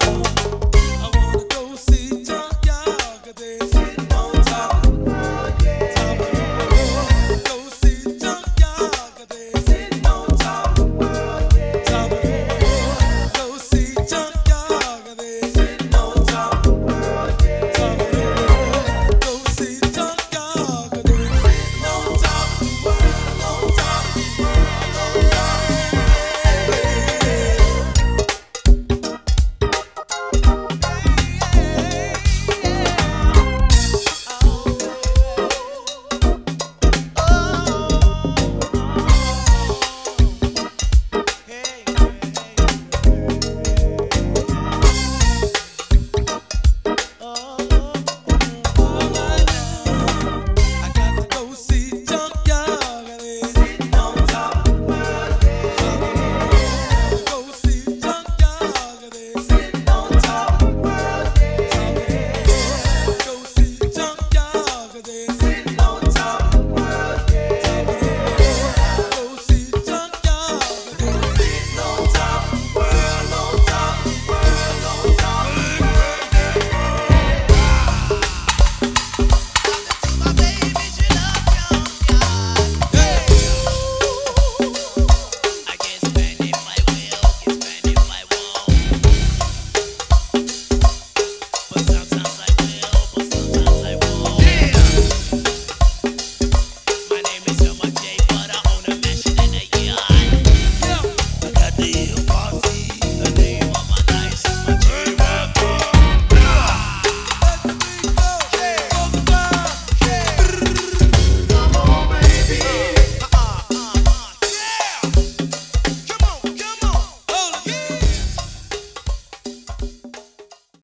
Música